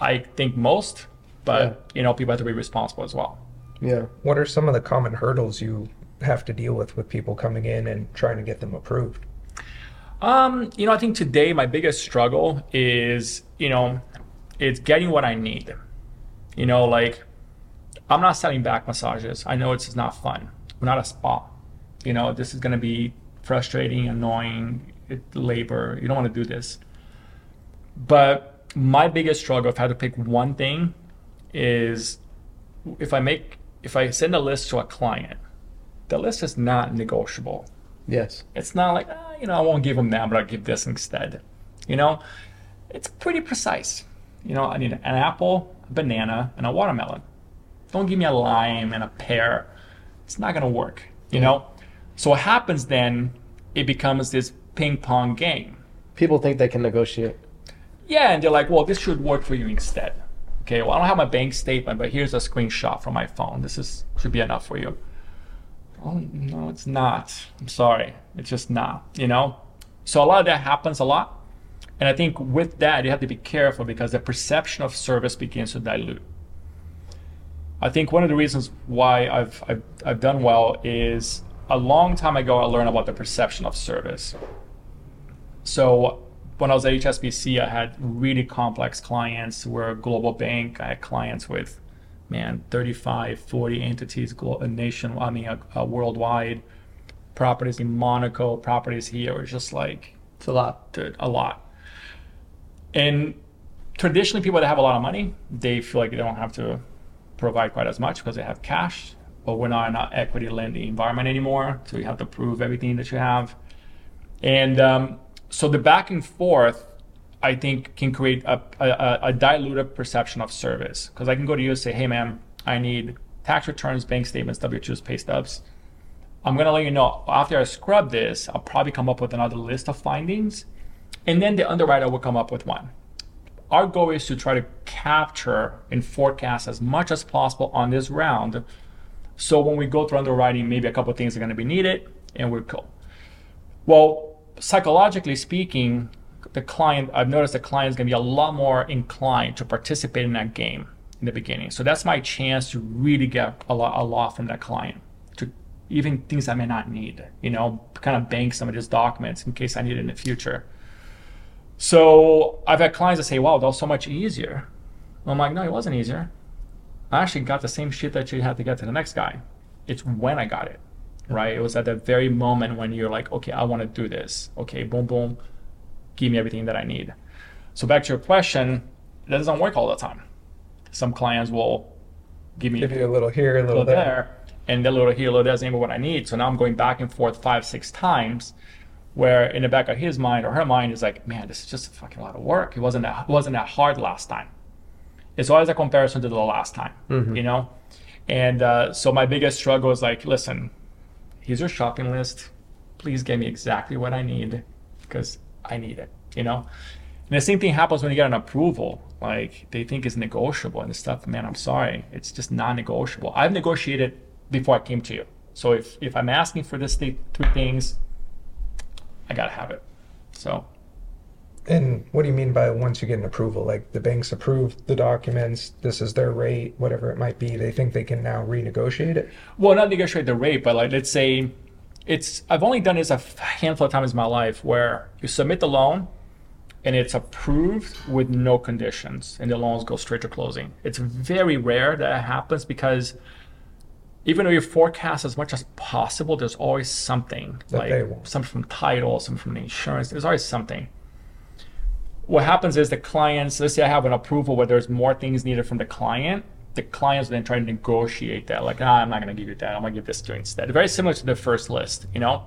I think most, but Yeah. you know, people have to be responsible as well. Yeah. what are some of the common hurdles you have to deal with with people coming in and trying to get them approved? Um, you know, I think today my biggest struggle is, you know, it's getting what I need. You know, like I'm not selling back massages. I know it's not fun. We're not a spa. You know, this is going to be frustrating, annoying, labor. You don't want to do this. But my biggest struggle, if I had to pick one thing, is if I make, if I send a list to a client, the list is not negotiable. Yes. It's not like, ah, you know, I won't give them that, but I'll give this instead. You know, it's pretty precise. You know, I need an apple, a banana, and a watermelon. Don't give me a lime and a pear. It's not gonna work, you know. So what happens then? It becomes this ping pong game. People think they can negotiate. Yeah, and they're like, well, this should work for you instead. Okay, well, I don't have my bank statement, but here's a screenshot from my phone. This is should be enough for you. Oh no, it's not. I'm sorry, it's just not. You know. So a lot of that happens a lot, and I think with that you have to be careful because the perception of service begins to dilute. I think one of the reasons why I've, I've, I've done well is a long time ago I learned about the perception of service. So when I was at HSBC, I had really complex clients. We're a global bank. I had clients with, man, 35, 40 entities, a uh, nation, I mean, a, a worldwide, properties in Monaco, properties here. It's just like, It's a lot. dude, a lot. And traditionally, people that have a lot of money, they feel like they don't have to provide quite as much because they have cash. But we're not in an equity lending environment anymore, so you have to prove everything that you have. And um, so the back and forth, I think, can create a, a, a diluted perception of service. Because I can go to you and say, hey, man, I need tax returns, bank statements, W-2s, pay stubs. I'm going to let you know after I scrub this, I'll probably come up with another list of findings. And then the underwriter will come up with one. Our goal is to try to capture and forecast as much as possible on this round. So when we go through underwriting, maybe a couple of things are going to be needed and we're cool. Well, psychologically speaking, the client, I've noticed the client is going to be a lot more inclined to participate in that game in the beginning. So that's my chance to really get a lot, a lot from that client, to even things I may not need, you know, kind of bank some of these documents in case I need it in the future. So I've had clients that say, wow, that was so much easier. I'm like, no, it wasn't easier. I actually got the same shit that you had to get to the next guy. It's when I got it, mm-hmm. right? It was at the very moment when you're like, okay, I want to do this. Okay, boom, boom, give me everything that I need. So back to your question, that doesn't work all the time. Some clients will give me Give you a little here, a little there. there, and the little here, little there isn't even what I need. So now I'm going back and forth five, six times, where in the back of his mind or her mind is like, man, this is just a fucking lot of work. It wasn't that, it wasn't that hard last time. It's always a comparison to the last time, you know. And uh, so my biggest struggle is like, listen, here's your shopping list. Please give me exactly what I need because I need it, you know. And the same thing happens when you get an approval. Like they think it's negotiable and stuff. Man, I'm sorry, it's just non-negotiable. I've negotiated before I came to you. So if if I'm asking for this th- three things, I gotta have it. So And what do you mean by once you get an approval? Like the banks approved the documents, this is their rate, whatever it might be. They think they can now renegotiate it. well, not negotiate the rate, but like let's say it's I've only done this a handful of times in my life where you submit the loan and it's approved with no conditions and the loans go straight to closing. It's very rare that it happens because even though you forecast as much as possible, there's always something That like something from title, something from the insurance. There's always something. What happens is the clients, let's say I have an approval where there's more things needed from the client, the clients then try to negotiate that. Like, ah, I'm not going to give you that. I'm going to give this to you instead. Very similar to the first list, you know?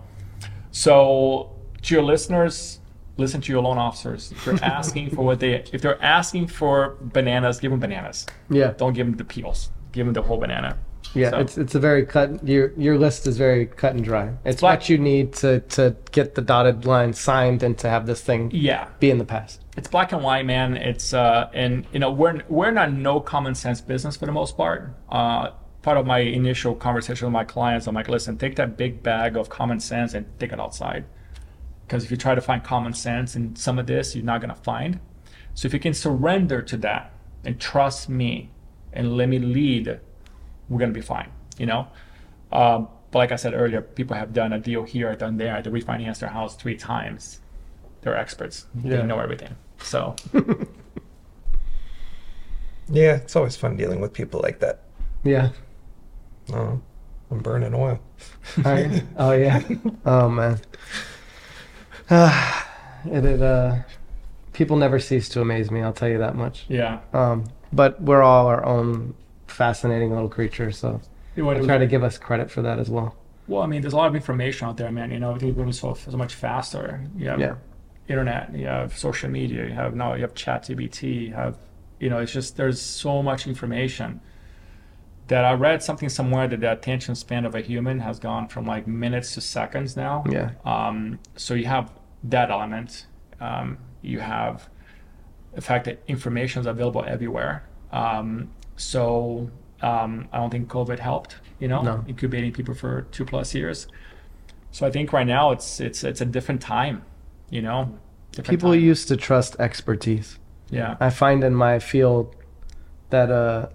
So, to your listeners, listen to your loan officers. If they're asking for what they, if they're asking for bananas, give them bananas. Yeah. Don't give them the peels. Give them the whole banana. Yeah, So- it's it's a very cut. Your your list is very cut and dry. It's Black- what you need to to get the dotted line signed and to have this thing Yeah. be in the past. it's black and white, man. It's uh, and you know we're we're not no common sense business for the most part. Uh, part of my initial conversation with my clients, I'm like, listen, take that big bag of common sense and take it outside, because if you try to find common sense in some of this, you're not gonna find. So if you can surrender to that and trust me and let me lead, we're gonna be fine. You know. Um, but like I said earlier, people have done a deal here, done there, they refinanced their house three times. They're experts. Yeah. They know everything. So Yeah, it's always fun dealing with people like that. Yeah. Oh, I'm burning oil. All right. oh yeah. Oh man. Ah, it, it uh, people never cease to amaze me. I'll tell you that much. yeah. Um, but we're all our own fascinating little creature. so I try to give us credit for that as well. well, I mean, there's a lot of information out there, man. You know, everything's moving so so much faster. You have Yeah. internet, you have social media, you have now you have chat ChatGPT, you have you know, it's just there's so much information. that I read something somewhere that the attention span of a human has gone from like minutes to seconds now. Yeah. Um, so you have that element. Um, you have the fact that information is available everywhere. Um, so um, I don't think COVID helped. You know, No. incubating people for two plus years. So I think right now it's it's it's a different time. You know, different People time. used to trust expertise. yeah I find in my field that uh,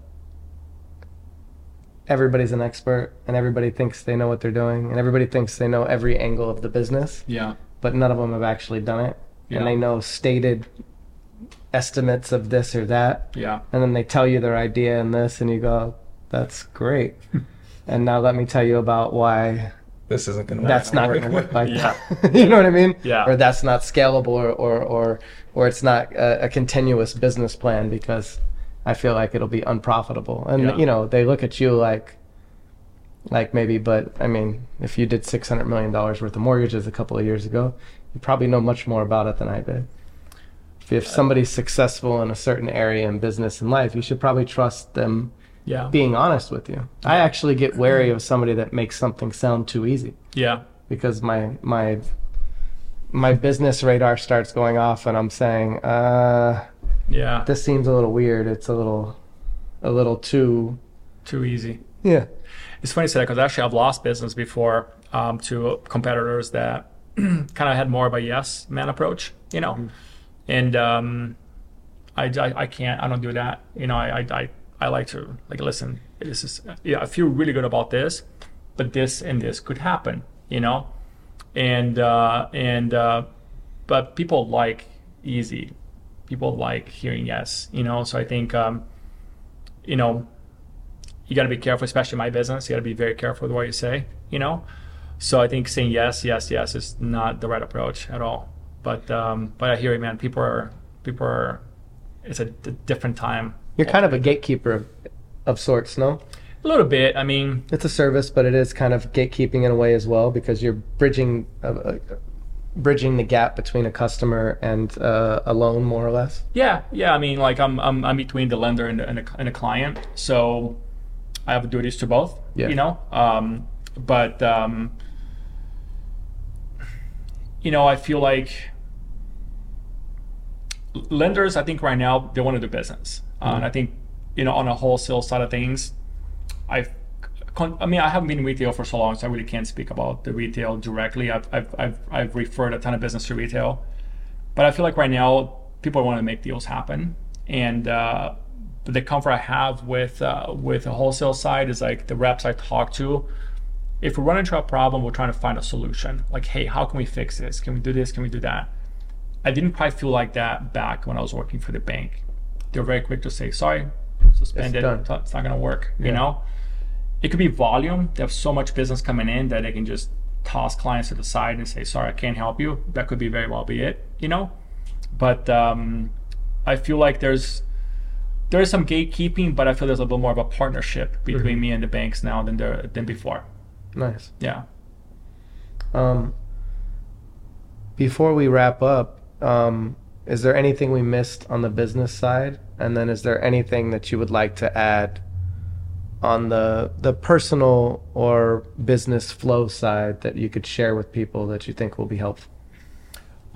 everybody's an expert and everybody thinks they know what they're doing and everybody thinks they know every angle of the business, yeah but none of them have actually done it. Yeah. And they know stated estimates of this or that. yeah And then they tell you their idea and this, and you go, that's great. and now let me tell you about why This isn't going to work that's not going to work like Yeah. that. you know what I mean? Yeah. Or that's not scalable, or or or, or it's not a, a continuous business plan because I feel like it'll be unprofitable. And Yeah. you know, they look at you like, like maybe, but I mean, if you did six hundred million dollars worth of mortgages a couple of years ago, you probably know much more about it than I did. If, somebody's successful in a certain area in business and life, you should probably trust them yeah being honest with you. I actually get wary of somebody that makes something sound too easy yeah because my my my business radar starts going off and I'm saying, uh, yeah this seems a little weird. It's a little a little too too easy. yeah. It's funny to say that because actually I've lost business before um, to competitors that kind of had more of a yes man approach, you know, and um, I, I I can't I don't do that, you know. I I I, like to like listen. This is yeah I feel really good about this, but this and this could happen, you know, and uh, and uh, but people like easy, people like hearing yes, you know. So I think um, you know you got to be careful, especially in my business. You got to be very careful with what you say, you know. So I think saying yes, yes, yes is not the right approach at all. But um, but I hear you, man. People are people are. It's a, d- different time. You're kind of a gatekeeper of, of sorts, no? A little bit. I mean, It's a service, but it is kind of gatekeeping in a way as well because you're bridging uh, uh, bridging the gap between a customer and uh, a loan, more or less. yeah, yeah. I mean, like I'm I'm, I'm between the lender and and, the, and the client, so I have duties to both. Yeah. You know, um, but um, you know, I feel like lenders, I think right now they want to do business, uh, and I think you know on a wholesale side of things, I've I mean I haven't been in retail for so long, so I really can't speak about the retail directly. I've I've I've, I've referred a ton of business to retail, but I feel like right now people want to make deals happen, and uh, the comfort I have with uh, with the wholesale side is like the reps I talk to. If we run into a problem, we're trying to find a solution. Like, hey, how can we fix this? Can we do this? Can we do that? I didn't quite feel like that back when I was working for the bank. They were very quick to say, sorry, suspended. It's, it's not going to work. You know, it could be volume. They have so much business coming in that they can just toss clients to the side and say, sorry, I can't help you. That could be very well be it. You know, but um, I feel like there's there is some gatekeeping, but I feel there's a little more of a partnership between me and the banks now than there than before. Nice. Yeah. Um, before we wrap up, um, is there anything we missed on the business side? And then is there anything that you would like to add on the the personal or business flow side that you could share with people that you think will be helpful?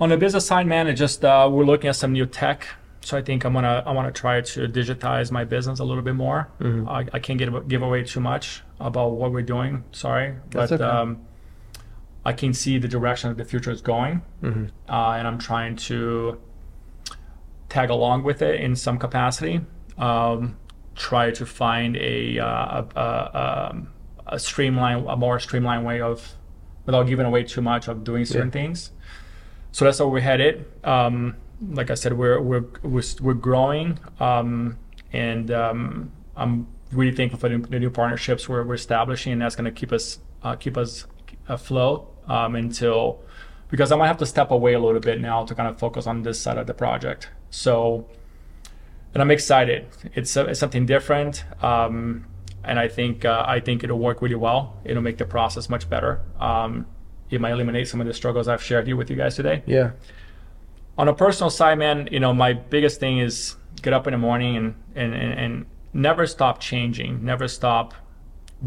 On the business side, man, it just uh, we're looking at some new tech. So I think I'm gonna I want to try to digitize my business a little bit more. I, I can't give give away too much about what we're doing. Sorry, That's but okay. um, I can see the direction that the future is going, Mhm. uh, and I'm trying to tag along with it in some capacity. Um, try to find a uh, a, a, um, a streamline, a more streamlined way of, without giving away too much of doing certain Yeah. things. So that's where we're headed. Um, like I said, we're we're we're, we're growing, um, and um, I'm really thankful for the, the new partnerships we're, we're establishing, and that's going to keep us uh, keep us afloat um, until because I might have to step away a little bit now to kind of focus on this side of the project. So, and I'm excited. It's it's something different, um, and I think uh, I think it'll work really well. It'll make the process much better. Um, it might eliminate some of the struggles I've shared here with you guys today Yeah. on a personal side, man, you know, my biggest thing is get up in the morning and and and, and never stop changing, never stop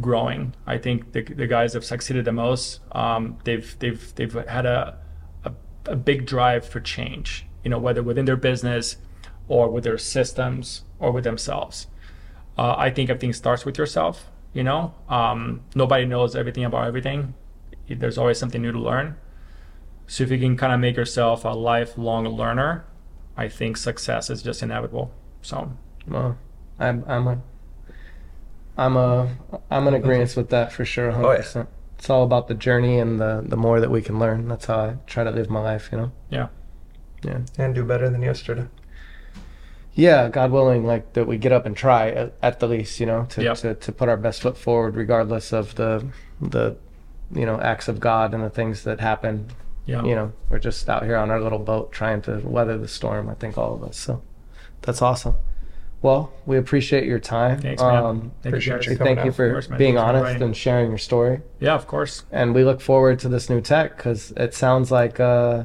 growing. I think the, the guys have succeeded the most, um, they've they've they've had a, a a big drive for change. You know, whether within their business or with their systems or with themselves. Uh, I think everything starts with yourself. You know, um, nobody knows everything about everything. There's always something new to learn. So if you can kind of make yourself a lifelong learner, I think success is just inevitable. So Well, I'm I'm a I'm a I'm in agreement with that for sure. 100%. Oh, yeah. It's all about the journey and the the more that we can learn. That's how I try to live my life. You know. yeah, Yeah. And do better than yesterday. Yeah, God willing, like that we get up and try at, at the least, you know, to, Yep. to to put our best foot forward, regardless of the the you know acts of God and the things that happen. yeah, You know, we're just out here on our little boat trying to weather the storm. I think all of us. So that's awesome. Well, we appreciate your time. Thanks, man. Um, Thank appreciate you. you guys. coming thank you for course, being Thanks honest and sharing your story. Yeah, of course. And we look forward to this new tech because it sounds like uh,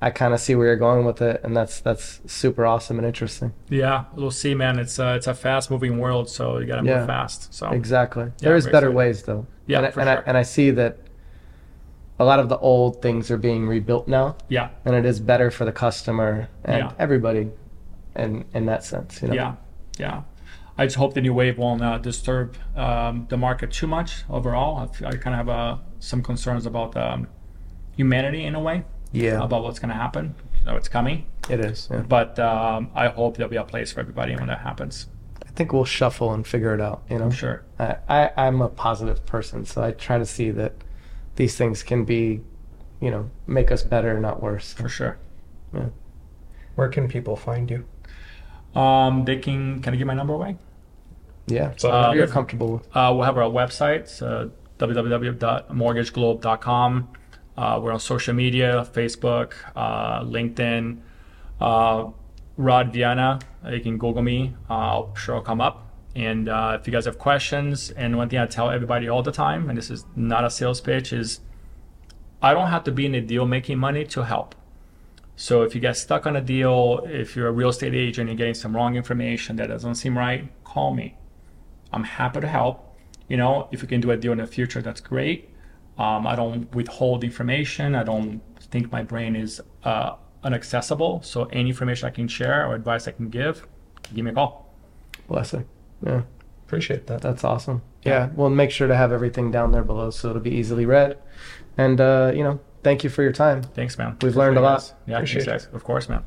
I kind of see where you're going with it, and that's that's super awesome and interesting. Yeah, we'll see, man. It's a, it's a fast moving world, so you got to Yeah. move fast. So Exactly. there is better excited. ways though. Yeah, and, I- and I and I see that a lot of the old things are being rebuilt now, yeah, and it is better for the customer and Yeah. everybody, in in that sense. You know? yeah, yeah. I just hope the new wave won't uh, disturb um, the market too much overall. I kind of have uh, some concerns about um, humanity in a way Yeah. about what's going to happen. You know, it's coming, It is. Yeah. but um, I hope there'll be a place for everybody when that happens. I think we'll shuffle and figure it out. You know. I'm sure. I, I I'm a positive person, so I try to see that these things can be, you know, make us better, not worse. For sure. Where can people find you? Um, they can. Can I give my number away? Yeah. So, Uh, you're comfortable with. Uh, we'll have our website, it's, uh, www.mortgageglobe.com. Uh, we're on social media, Facebook, uh, LinkedIn. Uh, Rod Vianna, uh, you can Google me. Uh, I'll sure I'll come up. And uh, if you guys have questions, and one thing I tell everybody all the time, and this is not a sales pitch, is I don't have to be in a deal making money to help. So if you get stuck on a deal, if you're a real estate agent and you're getting some wrong information that doesn't seem right, call me. I'm happy to help. You know, if we can do a deal in the future, that's great. Um, I don't withhold information. I don't think my brain is uh, inaccessible. So any information I can share or advice I can give, give me a call. Blessing. Yeah. Appreciate that. That's awesome. Yeah, we'll make sure to have everything down there below so it'll be easily read. And uh, you know, thank you for your time. Thanks, man. We've learned a lot. Yeah, Appreciate thanks, guys. Of course, man.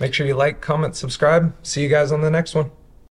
Make sure you like, comment, subscribe. See you guys on the next one.